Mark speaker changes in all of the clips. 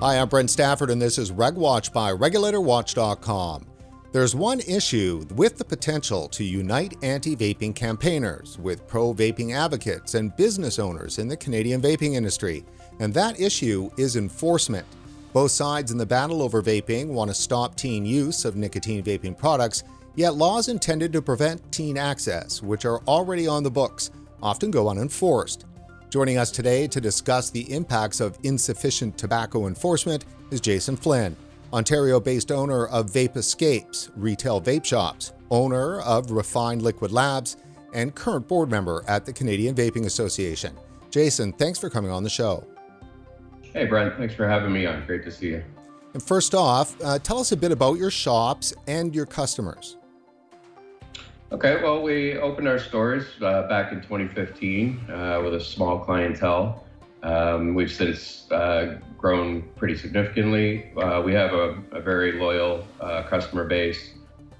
Speaker 1: Hi, I'm Brent Stafford, and this is RegWatch by RegulatorWatch.com. There's one issue with the potential to unite anti vaping campaigners with pro vaping advocates and business owners in the Canadian vaping industry, and that issue is enforcement. Both sides in the battle over vaping want to stop teen use of nicotine vaping products, yet laws intended to prevent teen access, which are already on the books, often go unenforced. Joining us today to discuss the impacts of insufficient tobacco enforcement is Jason Flynn, Ontario based owner of Vape Escapes, retail vape shops, owner of Refined Liquid Labs, and current board member at the Canadian Vaping Association. Jason, thanks for coming on the show.
Speaker 2: Hey, Brent. Thanks for having me on. Great to see you.
Speaker 1: And first off, uh, tell us a bit about your shops and your customers.
Speaker 2: Okay, well, we opened our stores uh, back in 2015 uh, with a small clientele. Um, we've since uh, grown pretty significantly. Uh, we have a, a very loyal uh, customer base.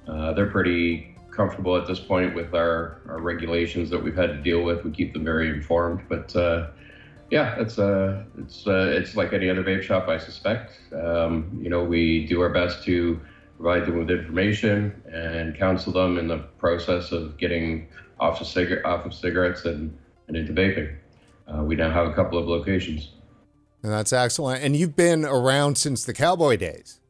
Speaker 2: Uh, they're pretty comfortable at this point with our, our regulations that we've had to deal with. We keep them very informed, but yeah, it's uh, it's it's like any other vape shop, I suspect. Um, you know, we do our best to provide them with information and counsel them in the process of getting off of, cig- off of cigarettes and, and into vaping. Uh, we now have a couple of locations.
Speaker 1: And that's excellent. And you've been around since the cowboy days.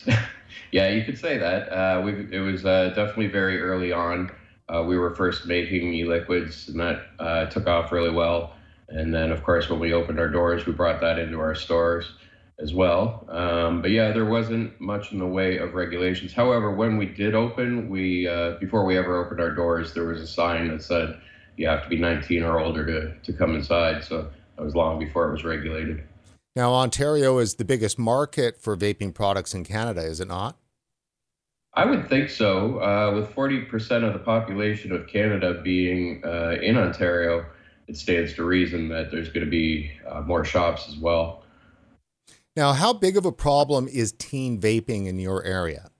Speaker 2: yeah, you could say that. Uh, it was uh, definitely very early on. Uh, we were first making e-liquids, and that uh, took off really well. And then, of course, when we opened our doors, we brought that into our stores as well. Um, but yeah, there wasn't much in the way of regulations. However, when we did open, we uh, before we ever opened our doors, there was a sign that said you have to be 19 or older to to come inside. So that was long before it was regulated.
Speaker 1: Now, Ontario is the biggest market for vaping products in Canada, is it not?
Speaker 2: I would think so. Uh, with 40% of the population of Canada being uh, in Ontario, it stands to reason that there's going to be uh, more shops as well.
Speaker 1: Now, how big of a problem is teen vaping in your area?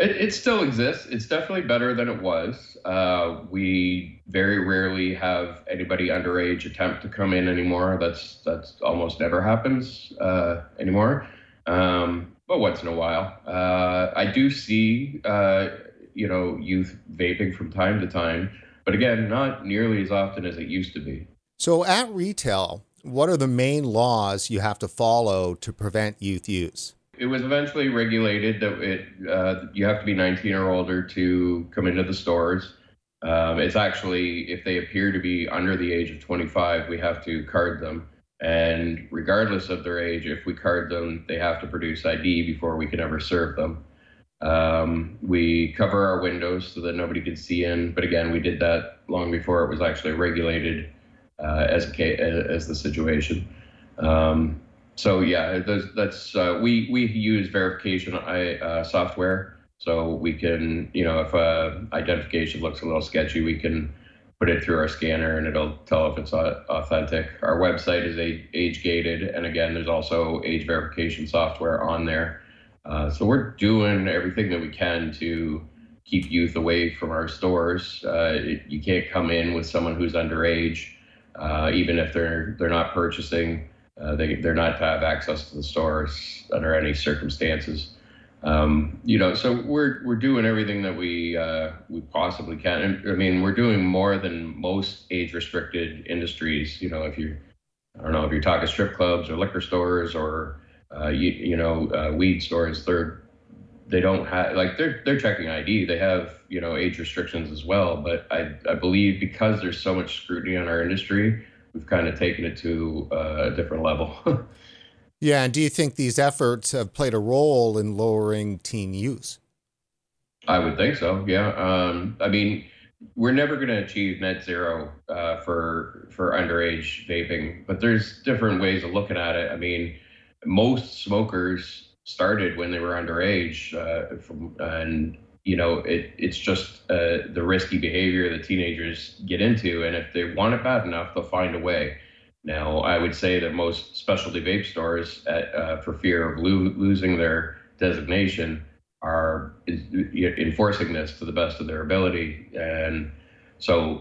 Speaker 2: It, it still exists. It's definitely better than it was. Uh, we very rarely have anybody underage attempt to come in anymore. That's that's almost never happens uh, anymore. Um, but once in a while, uh, I do see uh, you know youth vaping from time to time, but again, not nearly as often as it used to be.
Speaker 1: So at retail, what are the main laws you have to follow to prevent youth use?
Speaker 2: It was eventually regulated that it uh, you have to be 19 or older to come into the stores. Um, it's actually if they appear to be under the age of 25, we have to card them. And regardless of their age, if we card them, they have to produce ID before we can ever serve them. Um, we cover our windows so that nobody can see in. But again, we did that long before it was actually regulated uh, as as the situation. Um, so yeah, that's, uh, we we use verification uh, software, so we can you know if uh, identification looks a little sketchy, we can put it through our scanner and it'll tell if it's authentic. Our website is age gated, and again, there's also age verification software on there. Uh, so we're doing everything that we can to keep youth away from our stores. Uh, you can't come in with someone who's underage uh, even if they're they're not purchasing. Uh, they they're not to have access to the stores under any circumstances. Um, you know, so we're we're doing everything that we uh, we possibly can. And, I mean, we're doing more than most age restricted industries. You know, if you I don't know if you're talking strip clubs or liquor stores or uh, you, you know uh, weed stores, they're they don't have like they're they're checking ID. They have you know age restrictions as well. But I I believe because there's so much scrutiny on our industry, we've kind of taken it to uh, a different level.
Speaker 1: yeah, and do you think these efforts have played a role in lowering teen use?
Speaker 2: I would think so. Yeah. Um, I mean, we're never going to achieve net zero uh, for for underage vaping, but there's different ways of looking at it. I mean, most smokers started when they were underage, uh, from, and you know it, it's just uh, the risky behavior that teenagers get into, and if they want it bad enough, they'll find a way. Now, I would say that most specialty vape stores, at, uh, for fear of lo- losing their designation, are enforcing this to the best of their ability, and so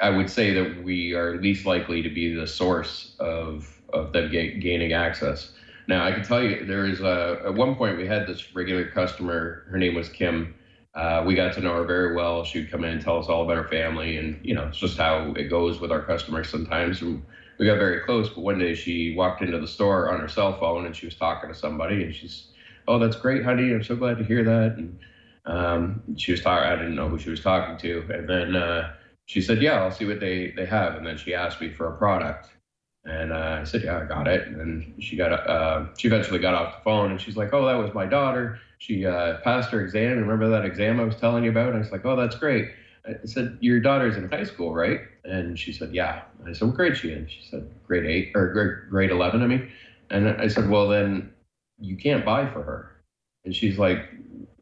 Speaker 2: I would say that we are least likely to be the source of of them ga- gaining access. Now, I can tell you, there is a, at one point we had this regular customer. Her name was Kim. Uh, we got to know her very well. She'd come in and tell us all about her family, and you know, it's just how it goes with our customers sometimes. And we got very close. But one day she walked into the store on her cell phone, and she was talking to somebody, and she's, "Oh, that's great, honey. I'm so glad to hear that." And um, she was talking. I didn't know who she was talking to, and then uh, she said, "Yeah, I'll see what they they have." And then she asked me for a product, and uh, I said, "Yeah, I got it." And she got uh, she eventually got off the phone, and she's like, "Oh, that was my daughter. She uh, passed her exam. Remember that exam I was telling you about?" And I was like, "Oh, that's great." I said, "Your daughter's in high school, right?" And she said, "Yeah." I said, "What grade she in?" She said, "Grade eight or grade grade eleven, I mean. And I said, "Well, then you can't buy for her." And she's like,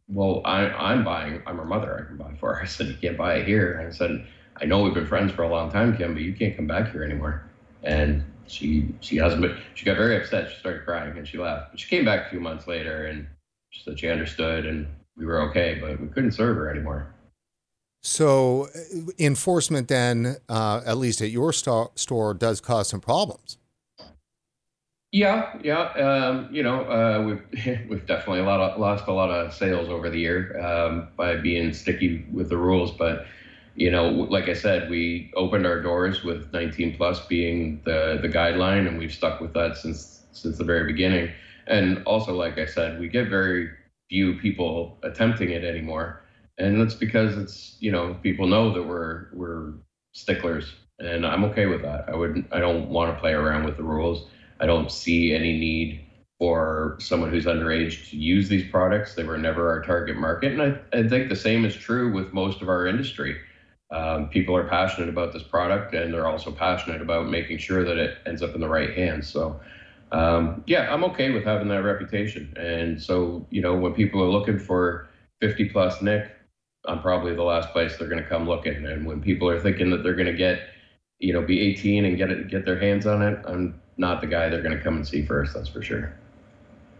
Speaker 2: "Well, I, I'm buying. I'm her mother. I can buy for her." I said, "You can't buy it here." And I said, "I know we've been friends for a long time, Kim, but you can't come back here anymore." And she she hasn't been. She got very upset. She started crying and she left. But she came back a few months later and she said she understood and we were okay, but we couldn't serve her anymore.
Speaker 1: So, enforcement then, uh, at least at your sto- store, does cause some problems.
Speaker 2: Yeah, yeah. Um, you know, uh, we've we've definitely a lot of, lost a lot of sales over the year um, by being sticky with the rules. But you know, like I said, we opened our doors with 19 plus being the the guideline, and we've stuck with that since since the very beginning. And also, like I said, we get very few people attempting it anymore. And that's because it's you know people know that we're we're sticklers and i'm okay with that. I would i don't want to play around with the rules. I don't see any need for someone who's underage to use these products. They were never our target market and i, I think the same is true with most of our industry um, people are passionate about this product and they're also passionate about making sure that it ends up in the right hands so um, yeah i'm okay with having that reputation and so you know when people are looking for 50 plus nick I'm probably the last place they're going to come looking. And when people are thinking that they're going to get, you know, be 18 and get it, get their hands on it, I'm not the guy they're going to come and see first. That's for sure.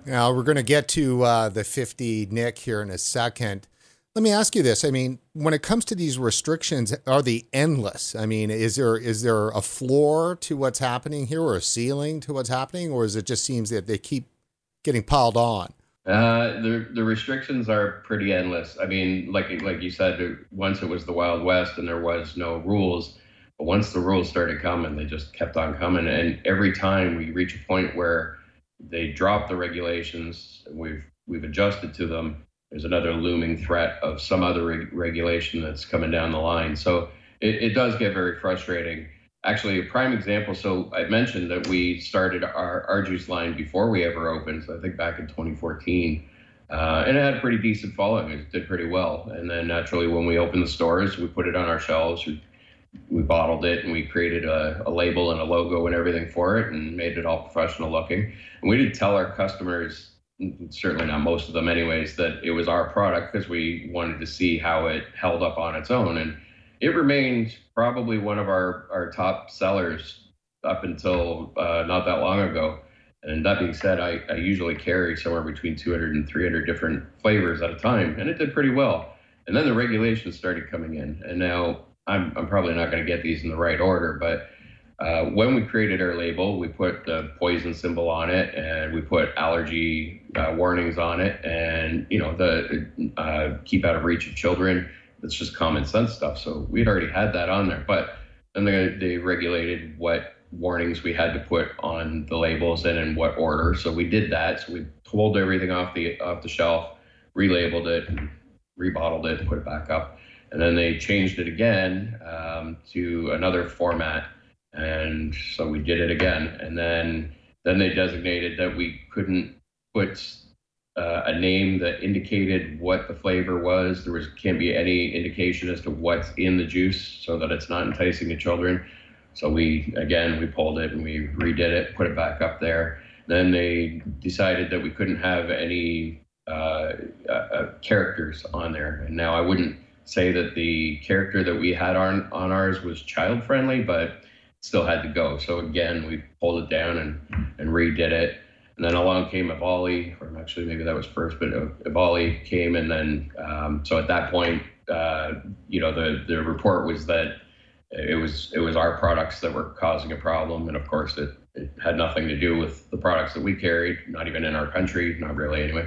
Speaker 1: Now we're going to get to uh, the 50 nic here in a second. Let me ask you this. I mean, when it comes to these restrictions, are they endless? I mean, is there is there a floor to what's happening here or a ceiling to what's happening, or is it just seems that they keep getting piled on?
Speaker 2: Uh, the the restrictions are pretty endless. I mean, like like you said, once it was the Wild West and there was no rules, but once the rules started coming, they just kept on coming. And every time we reach a point where they drop the regulations, we've we've adjusted to them. There's another looming threat of some other reg- regulation that's coming down the line. So it, it does get very frustrating actually a prime example. So I mentioned that we started our, our juice line before we ever opened. So I think back in 2014. Uh, and it had a pretty decent following. It did pretty well. And then naturally, when we opened the stores, we put it on our shelves. We, we bottled it and we created a, a, label and a logo and everything for it and made it all professional looking. And we didn't tell our customers, certainly not most of them, anyways, that it was our product because we wanted to see how it held up on its own. And it remained probably one of our, our top sellers up until uh, not that long ago. And that being said, I, I usually carry somewhere between 200 and 300 different flavors at a time, and it did pretty well. And then the regulations started coming in, and now I'm, I'm probably not going to get these in the right order, but uh, when we created our label, we put the poison symbol on it, and we put allergy uh, warnings on it, and you know the uh, keep out of reach of children it's just common sense stuff. So we'd already had that on there, but then they, they regulated what warnings we had to put on the labels and in what order. So we did that. So we pulled everything off the off the shelf, relabeled it, and rebottled it, and put it back up. And then they changed it again um, to another format, and so we did it again. And then then they designated that we couldn't put uh, a name that indicated what the flavor was. There was can't be any indication as to what's in the juice, so that it's not enticing to children. So we again we pulled it and we redid it, put it back up there. Then they decided that we couldn't have any uh, uh, uh characters on there. And now I wouldn't say that the character that we had on on ours was child friendly, but still had to go. So again, we pulled it down and and redid it. And then along came EVALI, or actually maybe that was first, but EVALI came, and then um, so at that point, uh, you know, the the report was that it was it was our products that were causing a problem, and of course it it had nothing to do with the products that we carried, not even in our country, not really anyway.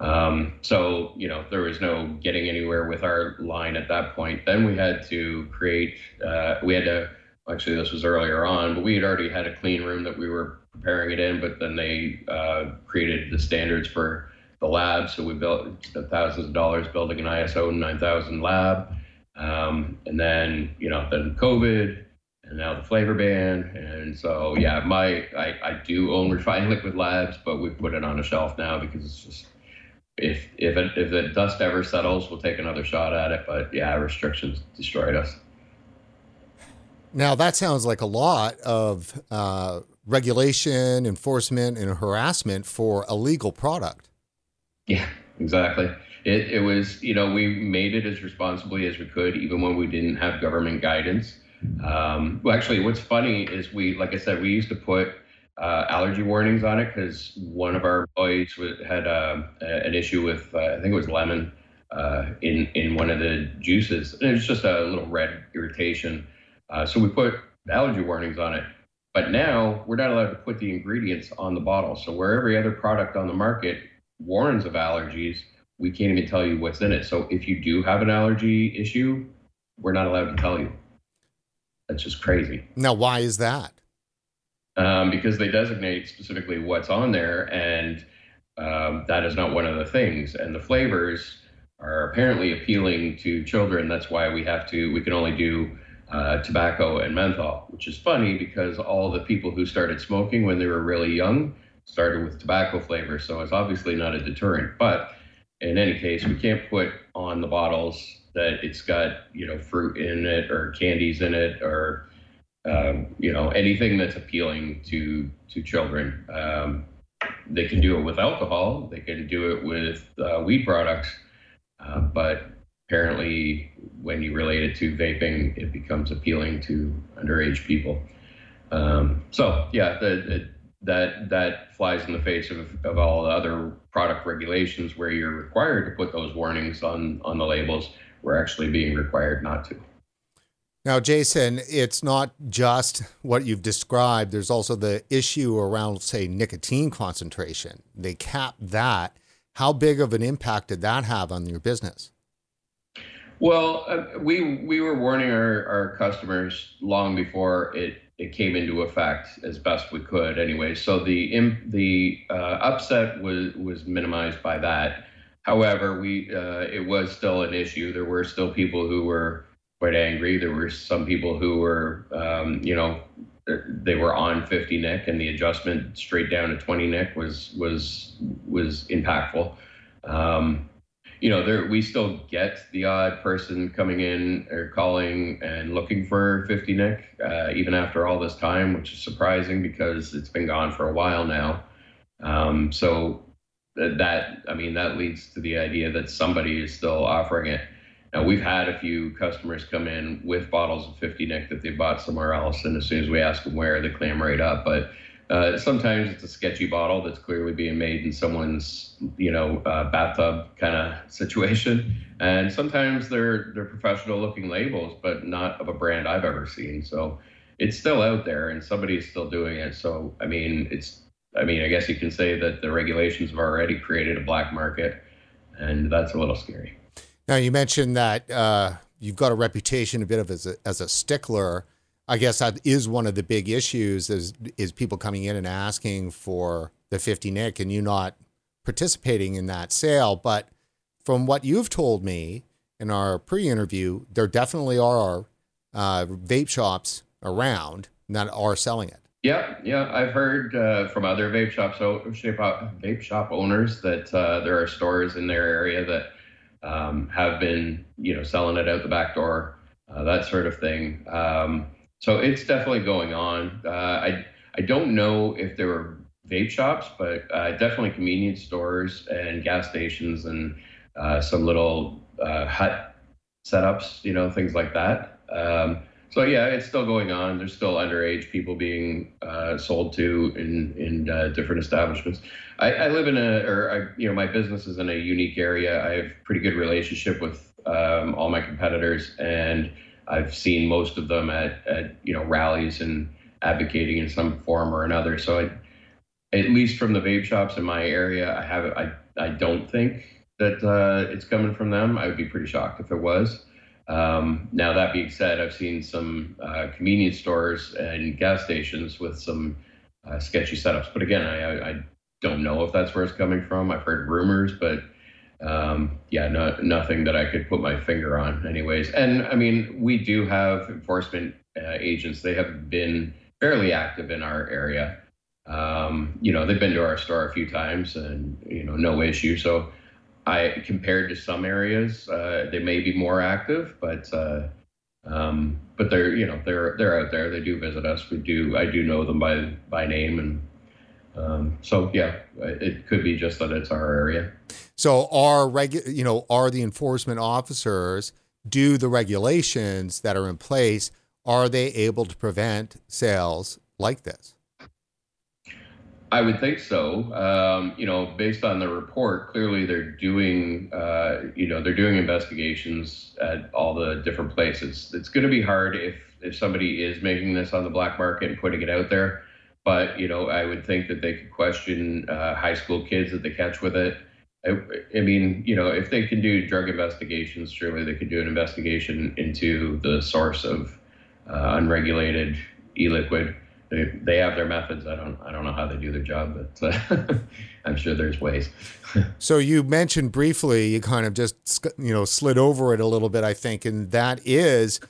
Speaker 2: Um, so, you know, there was no getting anywhere with our line at that point. Then we had to create, uh, we had to, actually, this was earlier on, but we had already had a clean room that we were preparing it in, but then they uh, created the standards for the lab. So we built thousands of dollars building an ISO 9000 lab. Um, and then, you know, then COVID and now the flavor ban. And so, yeah, my, I, I do own refined liquid labs, but we put it on a shelf now because it's just, if if it, if the dust ever settles, we'll take another shot at it. But yeah, restrictions destroyed us.
Speaker 1: Now that sounds like a lot of uh, regulation, enforcement, and harassment for a legal product.
Speaker 2: Yeah, exactly. It, it was, you know, we made it as responsibly as we could, even when we didn't have government guidance. Um, well, actually, what's funny is we, like I said, we used to put uh, allergy warnings on it because one of our employees had uh, an issue with, uh, I think it was lemon, uh, in in one of the juices. And it was just a little red irritation. Uh, so we put allergy warnings on it. But now we're not allowed to put the ingredients on the bottle. So where every other product on the market warns of allergies, we can't even tell you what's in it. So if you do have an allergy issue, we're not allowed to tell you. That's just crazy.
Speaker 1: Now, why is that?
Speaker 2: um, because they designate specifically what's on there, and um, that is not one of the things. And the flavors are apparently appealing to children. That's why we have to. We can only do uh, tobacco and menthol, which is funny because all the people who started smoking when they were really young started with tobacco flavor. So it's obviously not a deterrent. But in any case, we can't put on the bottles that it's got you know fruit in it or candies in it or um, you know anything that's appealing to to children. Um, they can do it with alcohol. They can do it with uh, weed products, uh, but apparently, when you relate it to vaping, it becomes appealing to underage people. Um, so yeah, the, the, that that flies in the face of, of all the other product regulations where you're required to put those warnings on on the labels. We're actually being required not to.
Speaker 1: Now, Jason, it's not just what you've described. There's also the issue around, say, nicotine concentration. They cap that. How big of an impact did that have on your business?
Speaker 2: Well, uh, we we were warning our, our customers long before it, it came into effect as best we could. Anyway, so the the uh, upset was was minimized by that. However, we uh, it was still an issue. There were still people who were quite angry. There were some people who were, um, you know, they were on 50 nic, and the adjustment straight down to 20 nic was was was impactful. Um, you know, there we still get the odd person coming in or calling and looking for 50 nic, uh, even after all this time, which is surprising because it's been gone for a while now. Um, so that I mean that leads to the idea that somebody is still offering it. Now, we've had a few customers come in with bottles of 50 nic that they bought somewhere else, and as soon as we ask them where, they clam right up. But uh, sometimes it's a sketchy bottle that's clearly being made in someone's, you know, uh, bathtub kind of situation, and sometimes they're they're professional-looking labels, but not of a brand I've ever seen. So it's still out there, and somebody is still doing it. So I mean, it's I mean, I guess you can say that the regulations have already created a black market, and that's a little scary.
Speaker 1: Now you mentioned that uh, you've got a reputation a bit of as a, as a stickler. I guess that is one of the big issues is is people coming in and asking for the 50 Nic and you not participating in that sale. But from what you've told me in our pre-interview, there definitely are uh, vape shops around that are selling it.
Speaker 2: Yeah, yeah, I've heard uh, from other vape shops, vape shop owners that uh, there are stores in their area that um, have been, you know, selling it out the back door, uh, that sort of thing. Um, so it's definitely going on. Uh, I I don't know if there were vape shops, but uh, definitely convenience stores and gas stations and uh, some little uh, hut setups, you know, things like that. Um, so yeah, it's still going on. There's still underage people being uh, sold to in in uh, different establishments. I, I, live in a, or I, you know, my business is in a unique area. I have pretty good relationship with um, all my competitors, and I've seen most of them at, at you know rallies and advocating in some form or another. So I, at least from the vape shops in my area, I have I I don't think that uh, it's coming from them. I would be pretty shocked if it was. Um, now that being said, I've seen some uh, convenience stores and gas stations with some uh, sketchy setups. But again, I, I don't know if that's where it's coming from. I've heard rumors, but um, yeah, no, nothing that I could put my finger on, anyways. And I mean, we do have enforcement uh, agents. They have been fairly active in our area. Um, you know, they've been to our store a few times, and you know, no issue. So, I compared to some areas, uh, they may be more active, but uh, um, but they're you know they're they're out there. They do visit us. We do I do know them by by name, and um, so yeah, it could be just that it's our area.
Speaker 1: So are regu- you know, are the enforcement officers do the regulations that are in place? Are they able to prevent sales like this?
Speaker 2: I would think so. Um, you know, based on the report, clearly they're doing, uh, you know, they're doing investigations at all the different places. It's going to be hard if if somebody is making this on the black market and putting it out there. But you know, I would think that they could question uh, high school kids that they catch with it. I, I, mean, you know, if they can do drug investigations, surely they could do an investigation into the source of uh, unregulated e-liquid. They, they have their methods. I don't I don't know how they do their job, but uh, I'm sure there's ways.
Speaker 1: so you mentioned briefly, you kind of just you know slid over it a little bit, I think, and that is.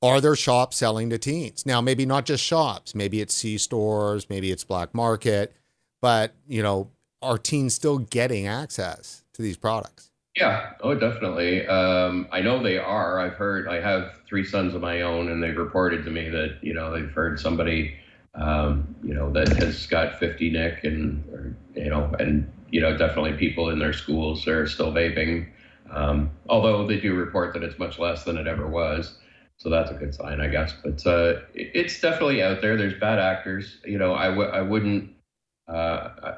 Speaker 1: Are there shops selling to teens? Now, maybe not just shops. Maybe it's C stores. Maybe it's black market. But you know, are teens still getting access to these products?
Speaker 2: Yeah, oh, definitely. Um, I know they are. I've heard. I have three sons of my own, and they've reported to me that you know they've heard somebody, um, you know, that has got 50 nic, and or, you know, and you know, definitely people in their schools are still vaping. Um, although they do report that it's much less than it ever was, so that's a good sign, I guess. But uh, it's definitely out there. There's bad actors. You know, I w- I wouldn't. Uh,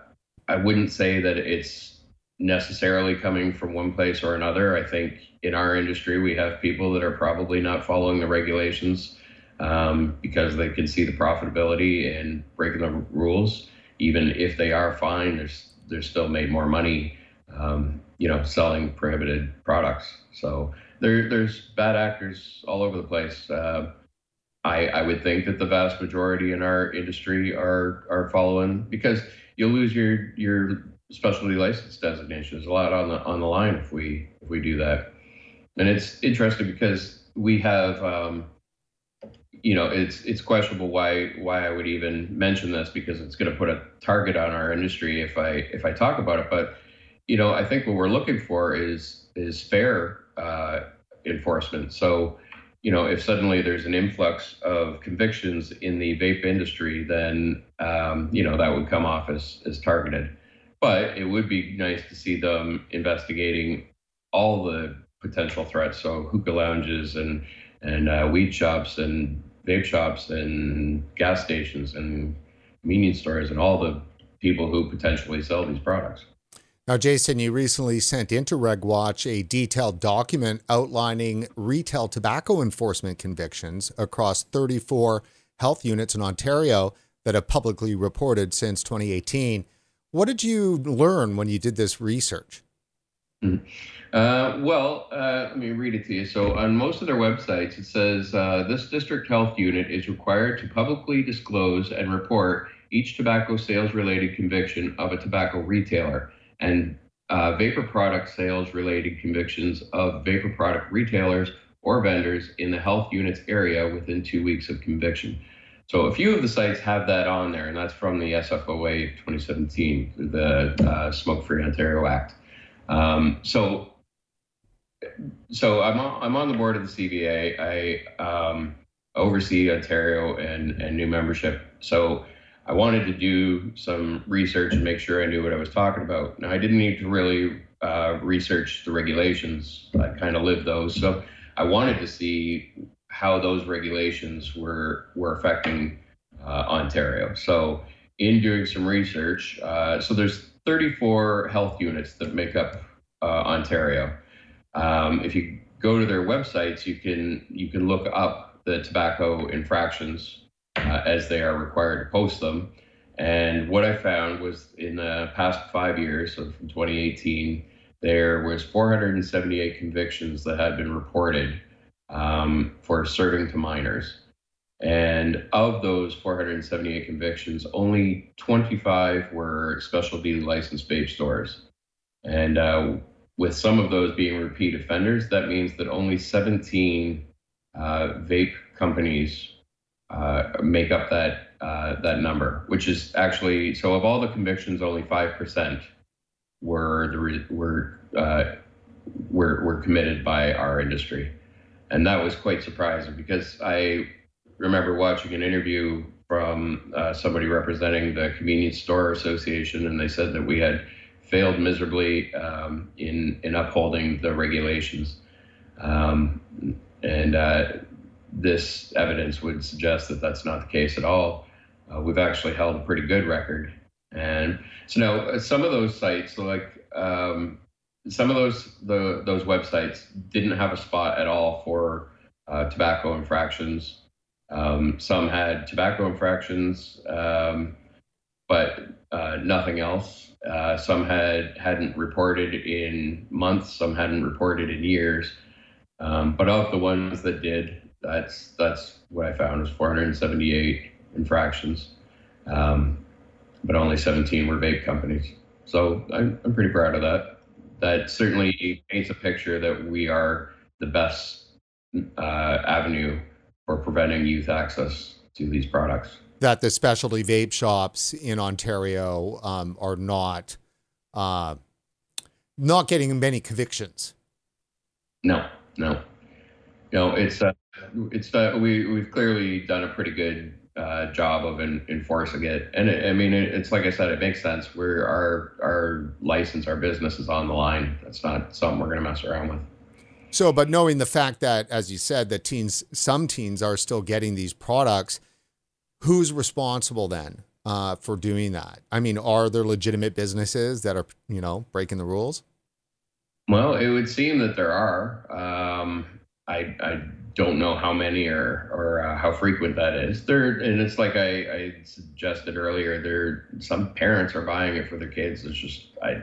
Speaker 2: I wouldn't say that it's necessarily coming from one place or another. I think in our industry, we have people that are probably not following the regulations um, because they can see the profitability in breaking the rules. Even if they are fined, there's they're still made more money, um, you know, selling prohibited products. So there, there's bad actors all over the place. Uh, I, I would think that the vast majority in our industry are are following because you'll lose your your specialty license designation. There's a lot on the on the line if we if we do that. And it's interesting because we have um, you know it's it's questionable why why I would even mention this because it's going to put a target on our industry if I if I talk about it. But you know I think what we're looking for is is fair uh, enforcement. So you know, if suddenly there's an influx of convictions in the vape industry, then um, you know that would come off as as targeted. But it would be nice to see them investigating all the potential threats. So hookah lounges and and uh, weed shops and vape shops and gas stations and convenience stores and all the people who potentially sell these products.
Speaker 1: Now, Jason, you recently sent into RegWatch a detailed document outlining retail tobacco enforcement convictions across 34 health units in Ontario that have publicly reported since 2018. What did you learn when you did this research?
Speaker 2: Mm-hmm. Uh, well, uh, let me read it to you. So, on most of their websites, it says uh, this district health unit is required to publicly disclose and report each tobacco sales related conviction of a tobacco retailer and uh, vapor product sales related convictions of vapor product retailers or vendors in the health units area within two weeks of conviction. So a few of the sites have that on there, and that's from the SFOA 2017, the uh, Smoke Free Ontario Act. Um, so, so I'm on, I'm on the board of the CVA. I um, oversee Ontario and, and new membership. So I wanted to do some research and make sure I knew what I was talking about. Now, I didn't need to really uh, research the regulations, I kind of lived those. So I wanted to see how those regulations were, were affecting uh, Ontario. So, in doing some research, uh, so there's 34 health units that make up uh, Ontario. Um, if you go to their websites, you can you can look up the tobacco infractions uh, as they are required to post them. And what I found was in the past five years, so from 2018, there was 478 convictions that had been reported um, for serving to minors. And of those 478 convictions, only 25 were specialty licensed vape stores. And uh, with some of those being repeat offenders, that means that only 17 uh, vape companies uh, make up that uh, that number, which is actually so. Of all the convictions, only five percent were the were uh, were were committed by our industry, and that was quite surprising because I remember watching an interview from uh, somebody representing the Convenience Store Association, and they said that we had failed miserably um, in in upholding the regulations, um, and uh, this evidence would suggest that that's not the case at all. Uh, we've actually held a pretty good record, and so now some of those sites, like um, some of those the those websites, didn't have a spot at all for uh, tobacco infractions um, some had tobacco infractions, um, but uh, nothing else. Uh, some had hadn't reported in months. Some hadn't reported in years. Um, but of the ones that did, that's that's what I found was 478 infractions, um, but only 17 were vape companies. So I'm, I'm pretty proud of that. That certainly paints a picture that we are the best uh, avenue for preventing youth access to these products.
Speaker 1: That the specialty vape shops in Ontario um, are not uh, not getting many convictions.
Speaker 2: No, no, no. It's uh, it's uh, we we've clearly done a pretty good uh, job of in, enforcing it, and it, I mean it, it's like I said, it makes sense. We're our our license, our business is on the line. That's not something we're going to mess around with.
Speaker 1: So, but knowing the fact that, as you said, that teens, some teens are still getting these products, who's responsible then uh, for doing that? I mean, are there legitimate businesses that are, you know, breaking the rules?
Speaker 2: Well, it would seem that there are. Um, I, I don't know how many or or uh, how frequent that is. There, and it's like I, I suggested earlier. There, some parents are buying it for their kids. It's just I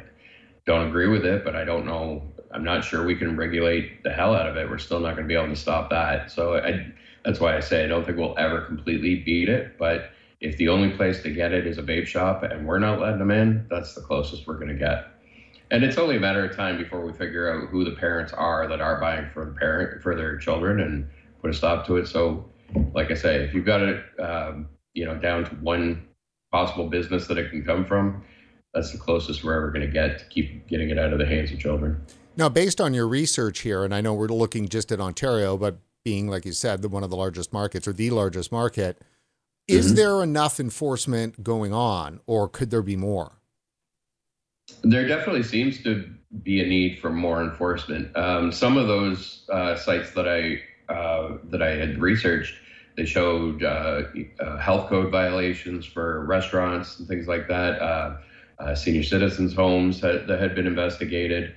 Speaker 2: don't agree with it, but I don't know I'm not sure we can regulate the hell out of it. We're still not going to be able to stop that. So I, that's why I say I don't think we'll ever completely beat it. But if the only place to get it is a vape shop and we're not letting them in, that's the closest we're going to get. And it's only a matter of time before we figure out who the parents are that are buying for the parent for their children and put a stop to it. So, like I say, if you've got it, um, you know, down to one possible business that it can come from, that's the closest we're ever going to get to keep getting it out of the hands of children.
Speaker 1: Now, based on your research here, and I know we're looking just at Ontario, but being, like you said, the, one of the largest markets or the largest market, mm-hmm. is there enough enforcement going on or could there be more?
Speaker 2: There definitely seems to be a need for more enforcement. Um, some of those uh, sites that I uh, that I had researched, they showed uh, uh health code violations for restaurants and things like that. Uh, uh, senior citizens' homes that, that had been investigated.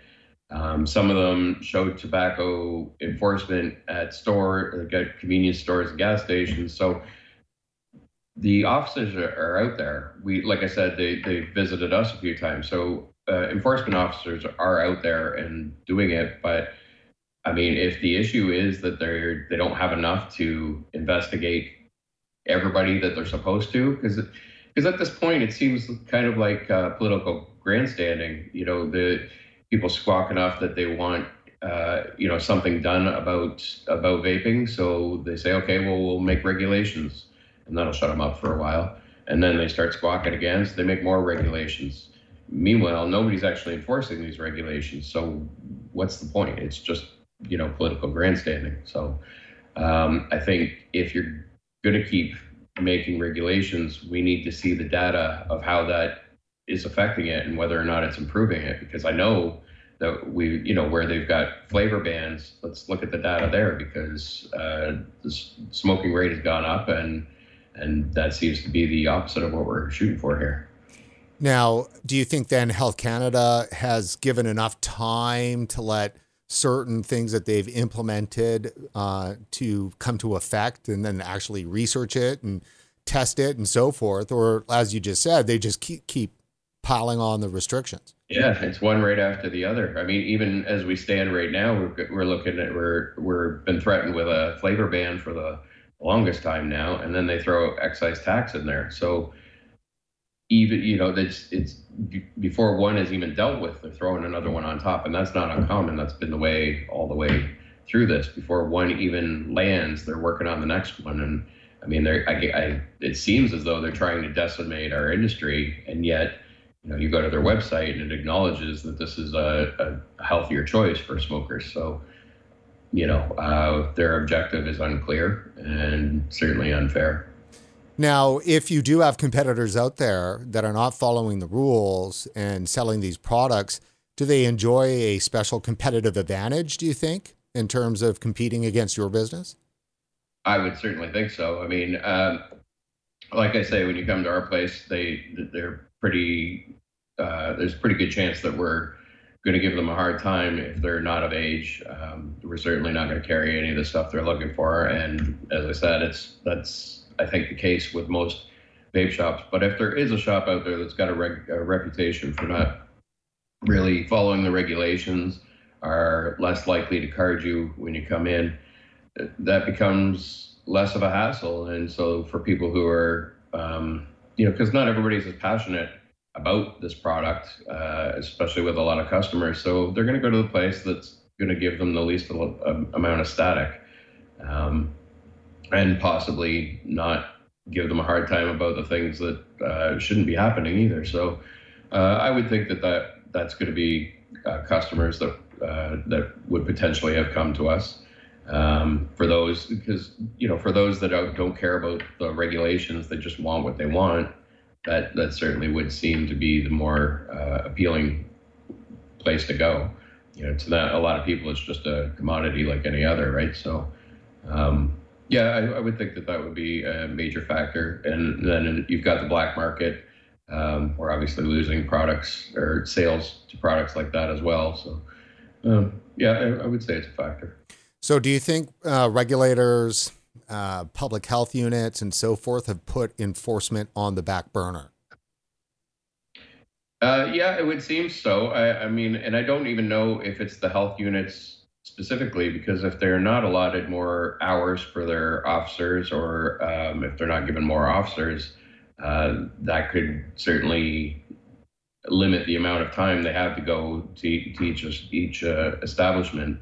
Speaker 2: Um, some of them showed tobacco enforcement at store, at convenience stores and gas stations. So the officers are, are, out there. We, like I said, they they visited us a few times. So uh, enforcement officers are out there and doing it. But I mean, if the issue is that they're they don't have enough to investigate everybody that they're supposed to, because because at this point it seems kind of like uh, political grandstanding. You know the people squawk enough that they want uh, you know something done about about vaping so they say okay well we'll make regulations and that'll shut them up for a while. And then they start squawking again so they make more regulations. Meanwhile nobody's actually enforcing these regulations so what's the point? It's just you know political grandstanding. So um, i think if you're going to keep making regulations we need to see the data of how that is affecting it and whether or not it's improving it. Because I know that we, you know, where they've got flavor bans, let's look at the data there because uh, the smoking rate has gone up and and that seems to be the opposite of what we're shooting for here.
Speaker 1: Now, do you think then Health Canada has given enough time to let certain things that they've implemented uh, to come to effect and then actually research it and test it and so forth, or as you just said, they just keep keep piling on the restrictions.
Speaker 2: Yeah, it's one right after the other. I mean, even as we stand right now, we're we're looking at we're we're been threatened with a flavor ban for the longest time now, and then they throw excise tax in there. So even you know that's it's before one is even dealt with, they're throwing another one on top, and that's not uncommon. That's been the way all the way through this. Before one even lands, they're working on the next one, and I mean, they're I, I it seems as though they're trying to decimate our industry, and yet you know you go to their website and it acknowledges that this is a, a healthier choice for smokers. So you know, uh, their objective is unclear and certainly unfair.
Speaker 1: Now, if you do have competitors out there that are not following the rules and selling these products, do they enjoy a special competitive advantage, do you think, in terms of competing against your business?
Speaker 2: I would certainly think so. I mean, um, like I say, when you come to our place, they they're pretty. Uh, there's a pretty good chance that we're going to give them a hard time if they're not of age. Um, we're certainly not going to carry any of the stuff they're looking for. And as I said, it's that's I think the case with most vape shops. But if there is a shop out there that's got a, reg, a reputation for not really following the regulations, are less likely to card you when you come in, that becomes less of a hassle. And so for people who are, um, you know, because not everybody's as passionate about this product, uh, especially with a lot of customers. So they're going to go to the place that's going to give them the least amount of static, um, and possibly not give them a hard time about the things that uh, shouldn't be happening either. So uh, I would think that, that that's going to be uh, customers that uh, that would potentially have come to us. Um, for those, because you know, for those that don't, don't care about the regulations, they just want what they want that that certainly would seem to be the more uh, appealing place to go. You know, to that a lot of people, it's just a commodity like any other, right? So, um, yeah, I, I, would think that that would be a major factor. And then you've got the black market. Um, we're obviously losing products or sales to products like that as well. So, um, yeah, I, I, would say it's a factor.
Speaker 1: So, do you think uh, regulators uh, public health units and so forth have put enforcement on the back burner?
Speaker 2: Uh, yeah, it would seem so. I, I, mean, and I don't even know if it's the health units specifically, because if they're not allotted more hours for their officers or um, if they're not given more officers, uh, that could certainly limit the amount of time they have to go to, to each, each uh, establishment.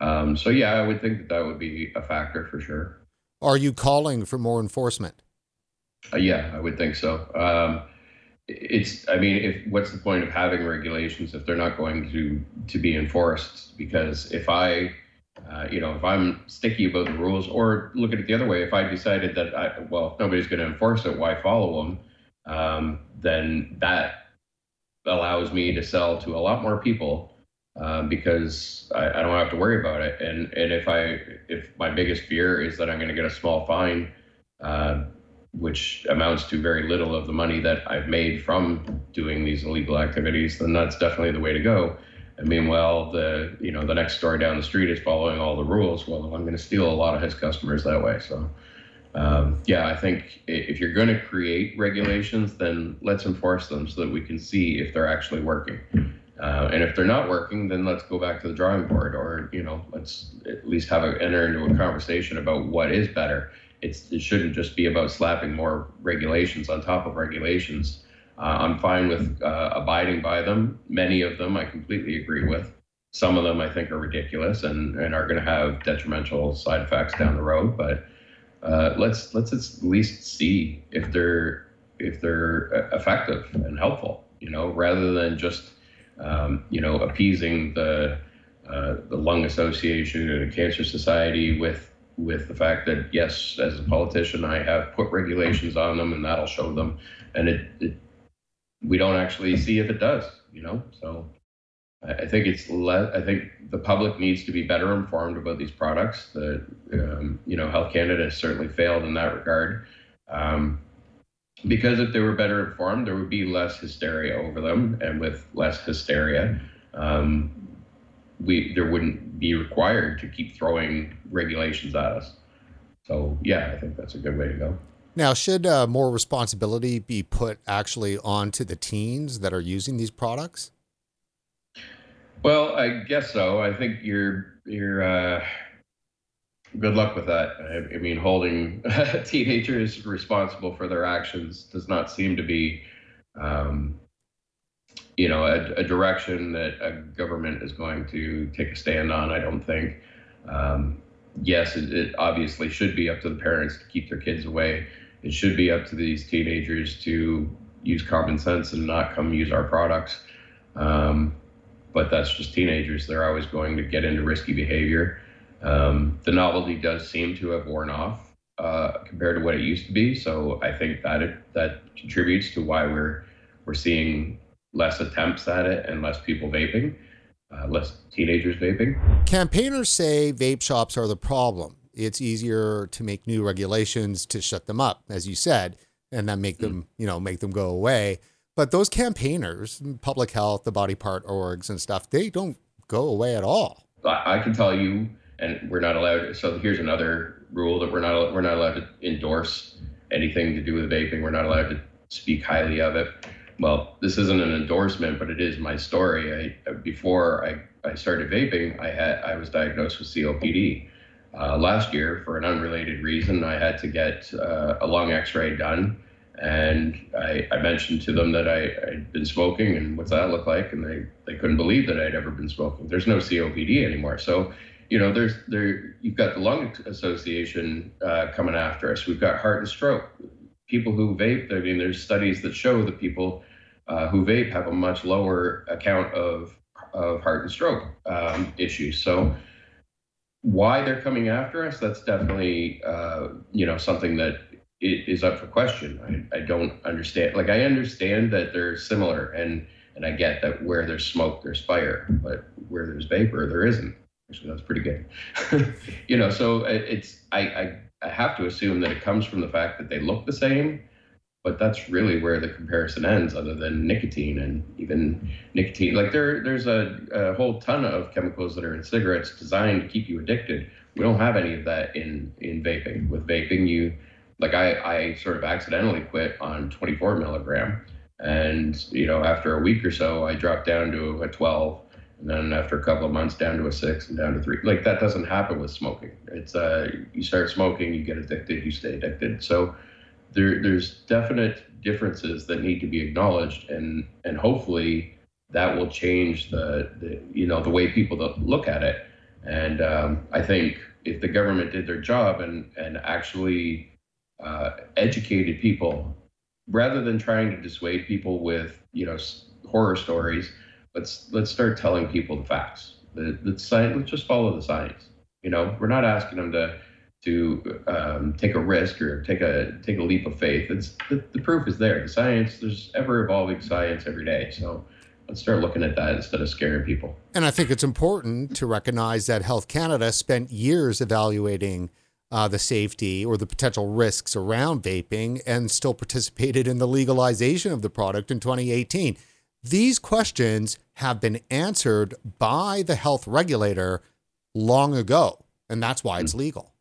Speaker 2: Um, so, yeah, I would think that that would be a factor for sure.
Speaker 1: Are you calling for more enforcement?
Speaker 2: Uh, yeah, I would think so. Um, it's, I mean, if what's the point of having regulations if they're not going to to be enforced? Because if I, uh, you know, if I'm sticky about the rules, or look at it the other way, if I decided that I, well, if nobody's going to enforce it, why follow them? Um, then that allows me to sell to a lot more people um, because I, I, don't have to worry about it. And and if I if my biggest fear is that I'm going to get a small fine, uh, which amounts to very little of the money that I've made from doing these illegal activities, then that's definitely the way to go. And meanwhile, the you know the next store down the street is following all the rules. Well, I'm going to steal a lot of his customers that way. So. Um, yeah, I think if you're going to create regulations, then let's enforce them so that we can see if they're actually working. Uh, and if they're not working, then let's go back to the drawing board, or you know, let's at least have a enter into a conversation about what is better. It's it shouldn't just be about slapping more regulations on top of regulations. Uh, I'm fine with uh, abiding by them. Many of them I completely agree with. Some of them I think are ridiculous and, and are going to have detrimental side effects down the road. But uh, let's let's at least see if they're if they're uh, effective and helpful. You know, rather than just um, you know, appeasing the uh, the lung association and the cancer society with with the fact that yes, as a politician, I have put regulations on them, and that'll show them, and it, it we don't actually see if it does, you know. So I think it's le- I think the public needs to be better informed about these products. The um, you know Health Canada has certainly failed in that regard. Um, because if they were better informed, there would be less hysteria over them, and with less hysteria, um, we there wouldn't be required to keep throwing regulations at us. So yeah, I think that's a good way to go.
Speaker 1: Now, should uh, more responsibility be put actually onto the teens that are using these products?
Speaker 2: Well, I guess so. I think you're you're uh, good luck with that. I, I mean, holding teenagers responsible for their actions does not seem to be, um, you know, a, a, direction that a government is going to take a stand on. I don't think. Um, yes, it, it, obviously should be up to the parents to keep their kids away. It should be up to these teenagers to use common sense and not come use our products. Um, but that's just teenagers. They're always going to get into risky behavior. Um, the novelty does seem to have worn off uh, compared to what it used to be. So I think that it, that contributes to why we're we're seeing less attempts at it and less people vaping, uh, less teenagers vaping.
Speaker 1: Campaigners say vape shops are the problem. It's easier to make new regulations to shut them up, as you said, and then make them, you know, make them go away. But those campaigners, public health, the body part orgs and stuff, they don't go away at all.
Speaker 2: I can tell you, and we're not allowed. So here's another rule that we're not we're not allowed to endorse anything to do with vaping. We're not allowed to speak highly of it. Well, this isn't an endorsement, but it is my story. I before I, I started vaping, I had I was diagnosed with COPD. Uh, last year, for an unrelated reason, I had to get uh, a lung X-ray done and I, I, mentioned to them that I, had been smoking and what's that look like, and they, they couldn't believe that I'd ever been smoking. There's no COPD anymore, so you know there's there you've got the lung association uh, coming after us. We've got heart and stroke. People who vape, I mean, there's studies that show that people uh, who vape have a much lower account of of heart and stroke um, issues. So why they're coming after us, that's definitely uh, you know something that it is up for question. I, I don't understand. Like I understand that they're similar, and and I get that where there's smoke, there's fire, but where there's vapor, there isn't. Actually, that's pretty good. you know, so it's I, I I have to assume that it comes from the fact that they look the same, but that's really where the comparison ends. Other than nicotine and even nicotine, like there there's a, a whole ton of chemicals that are in cigarettes designed to keep you addicted. We don't have any of that in in vaping. With vaping, you like I, I sort of accidentally quit on 24 milligram. And, you know, after a week or so, I dropped down to a 12. And then after a couple of months, down to a six and down to three. Like that doesn't happen with smoking. It's uh, you start smoking, you get addicted, you stay addicted. So there, there's definite differences that need to be acknowledged, and and hopefully that will change the, the you know the way people look at it. And um, I think if the government did their job and and actually uh, educated people rather than trying to dissuade people with you know horror stories let's let's start telling people the facts. The, the science let's just follow the science. You know we're not asking them to to um, take a risk or take a take a leap of faith. It's the, the proof is there. The science there's ever evolving science every day. So let's start looking at that instead of scaring people.
Speaker 1: And i think it's important to recognize that health canada spent years evaluating uh, the safety or the potential risks around vaping and still participated in the legalization of the product in 2018. These questions have been answered by the health regulator long ago, and that's why it's hmm. legal.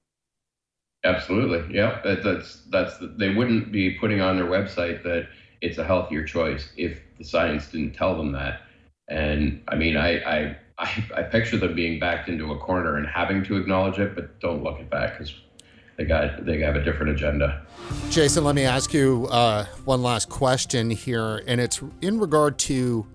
Speaker 2: Absolutely, yeah. That, that's that's they wouldn't be putting on their website that it's a healthier choice if the science didn't tell them that. And I mean, I I I, I picture them being backed into a corner and having to acknowledge it, but don't look at that because they got they have a different agenda.
Speaker 1: Jason, let me ask you uh, one last question here, and it's in regard to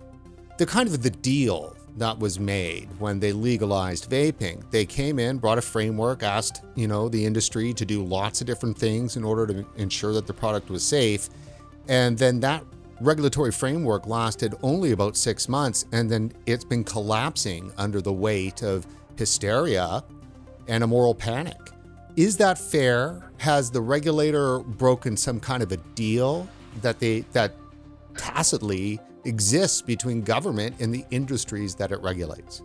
Speaker 1: the kind of the deal that was made when they legalized vaping. They came in, brought a framework, asked you know the industry to do lots of different things in order to ensure that the product was safe, and then that regulatory framework lasted only about six months, and then it's been collapsing under the weight of hysteria and a moral panic. Is that fair? Has the regulator broken some kind of a deal that they that tacitly exists between government and the industries that it regulates?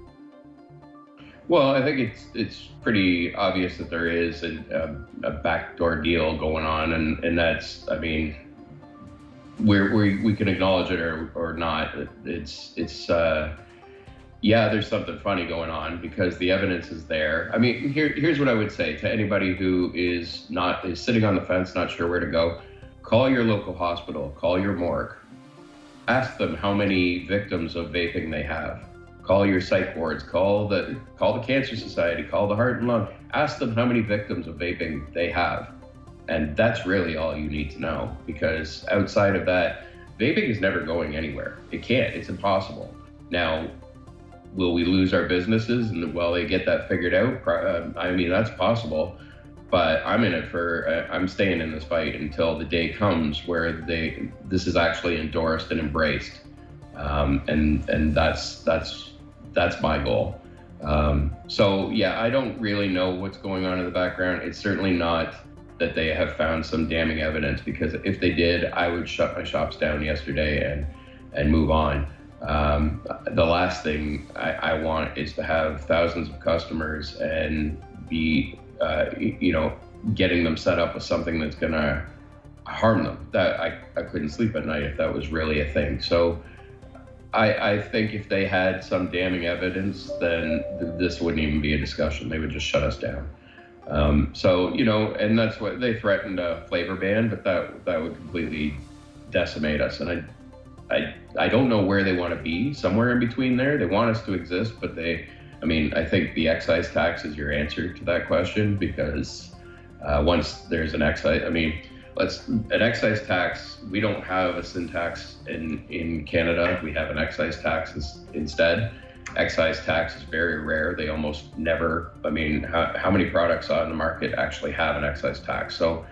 Speaker 2: Well, I think it's it's pretty obvious that there is a, a, a backdoor deal going on, and, and that's I mean we're, we we can acknowledge it or, or not. It's it's uh, yeah, there's something funny going on because the evidence is there. I mean, here, here's what I would say to anybody who is not is sitting on the fence, not sure where to go. Call your local hospital, call your morgue, ask them how many victims of vaping they have. Call your psych wards, call the call the Cancer Society, call the Heart and Lung. Ask them how many victims of vaping they have, and that's really all you need to know because outside of that, vaping is never going anywhere. It can't. It's impossible. Now, will we lose our businesses? And while they get that figured out uh, i mean that's possible. But i'm in it for uh, i'm staying in this fight until the day comes where they this is actually endorsed and embraced. Um, and and that's that's that's my goal. Um, so yeah i don't really know what's going on in the background. It's certainly not that they have found some damning evidence because if they did i would shut my shops down yesterday and and move on um, the last thing I, I, want is to have thousands of customers and be, uh, you know, getting them set up with something that's going to harm them. That I, I couldn't sleep at night if that was really a thing. So I, I think if they had some damning evidence, then th- this wouldn't even be a discussion. They would just shut us down. Um, so you know, and that's what they threatened a flavor ban, but that that would completely decimate us. And I I I don't know where they want to be. Somewhere in between there. They want us to exist, but they. I mean, I think the excise tax is your answer to that question because uh, once there's an excise, I mean, let's an excise tax. We don't have a sin tax in in Canada. We have an excise tax instead. Excise tax is very rare. They almost never. I mean, how, how many products on the market actually have an excise tax? So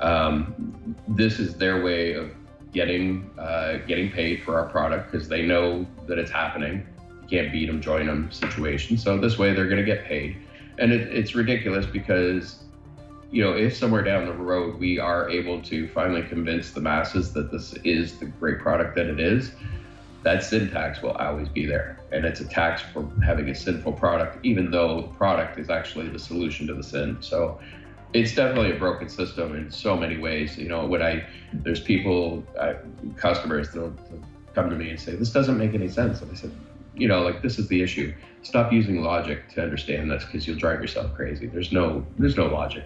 Speaker 2: um, this is their way of getting uh, getting paid for our product because they know that it's happening. You can't beat them, join them situation. So this way they're going to get paid, and it, it's ridiculous because you know if somewhere down the road we are able to finally convince the masses that this is the great product that it is, that sin tax will always be there, and it's a tax for having a sinful product, even though the product is actually the solution to the sin. So it's definitely a broken system in so many ways. You know, when I there's people, uh, customers, they'll, they'll come to me and say, "This doesn't make any sense," and I said, "You know, like this is the issue. Stop using logic to understand this because you'll drive yourself crazy. There's no there's no logic."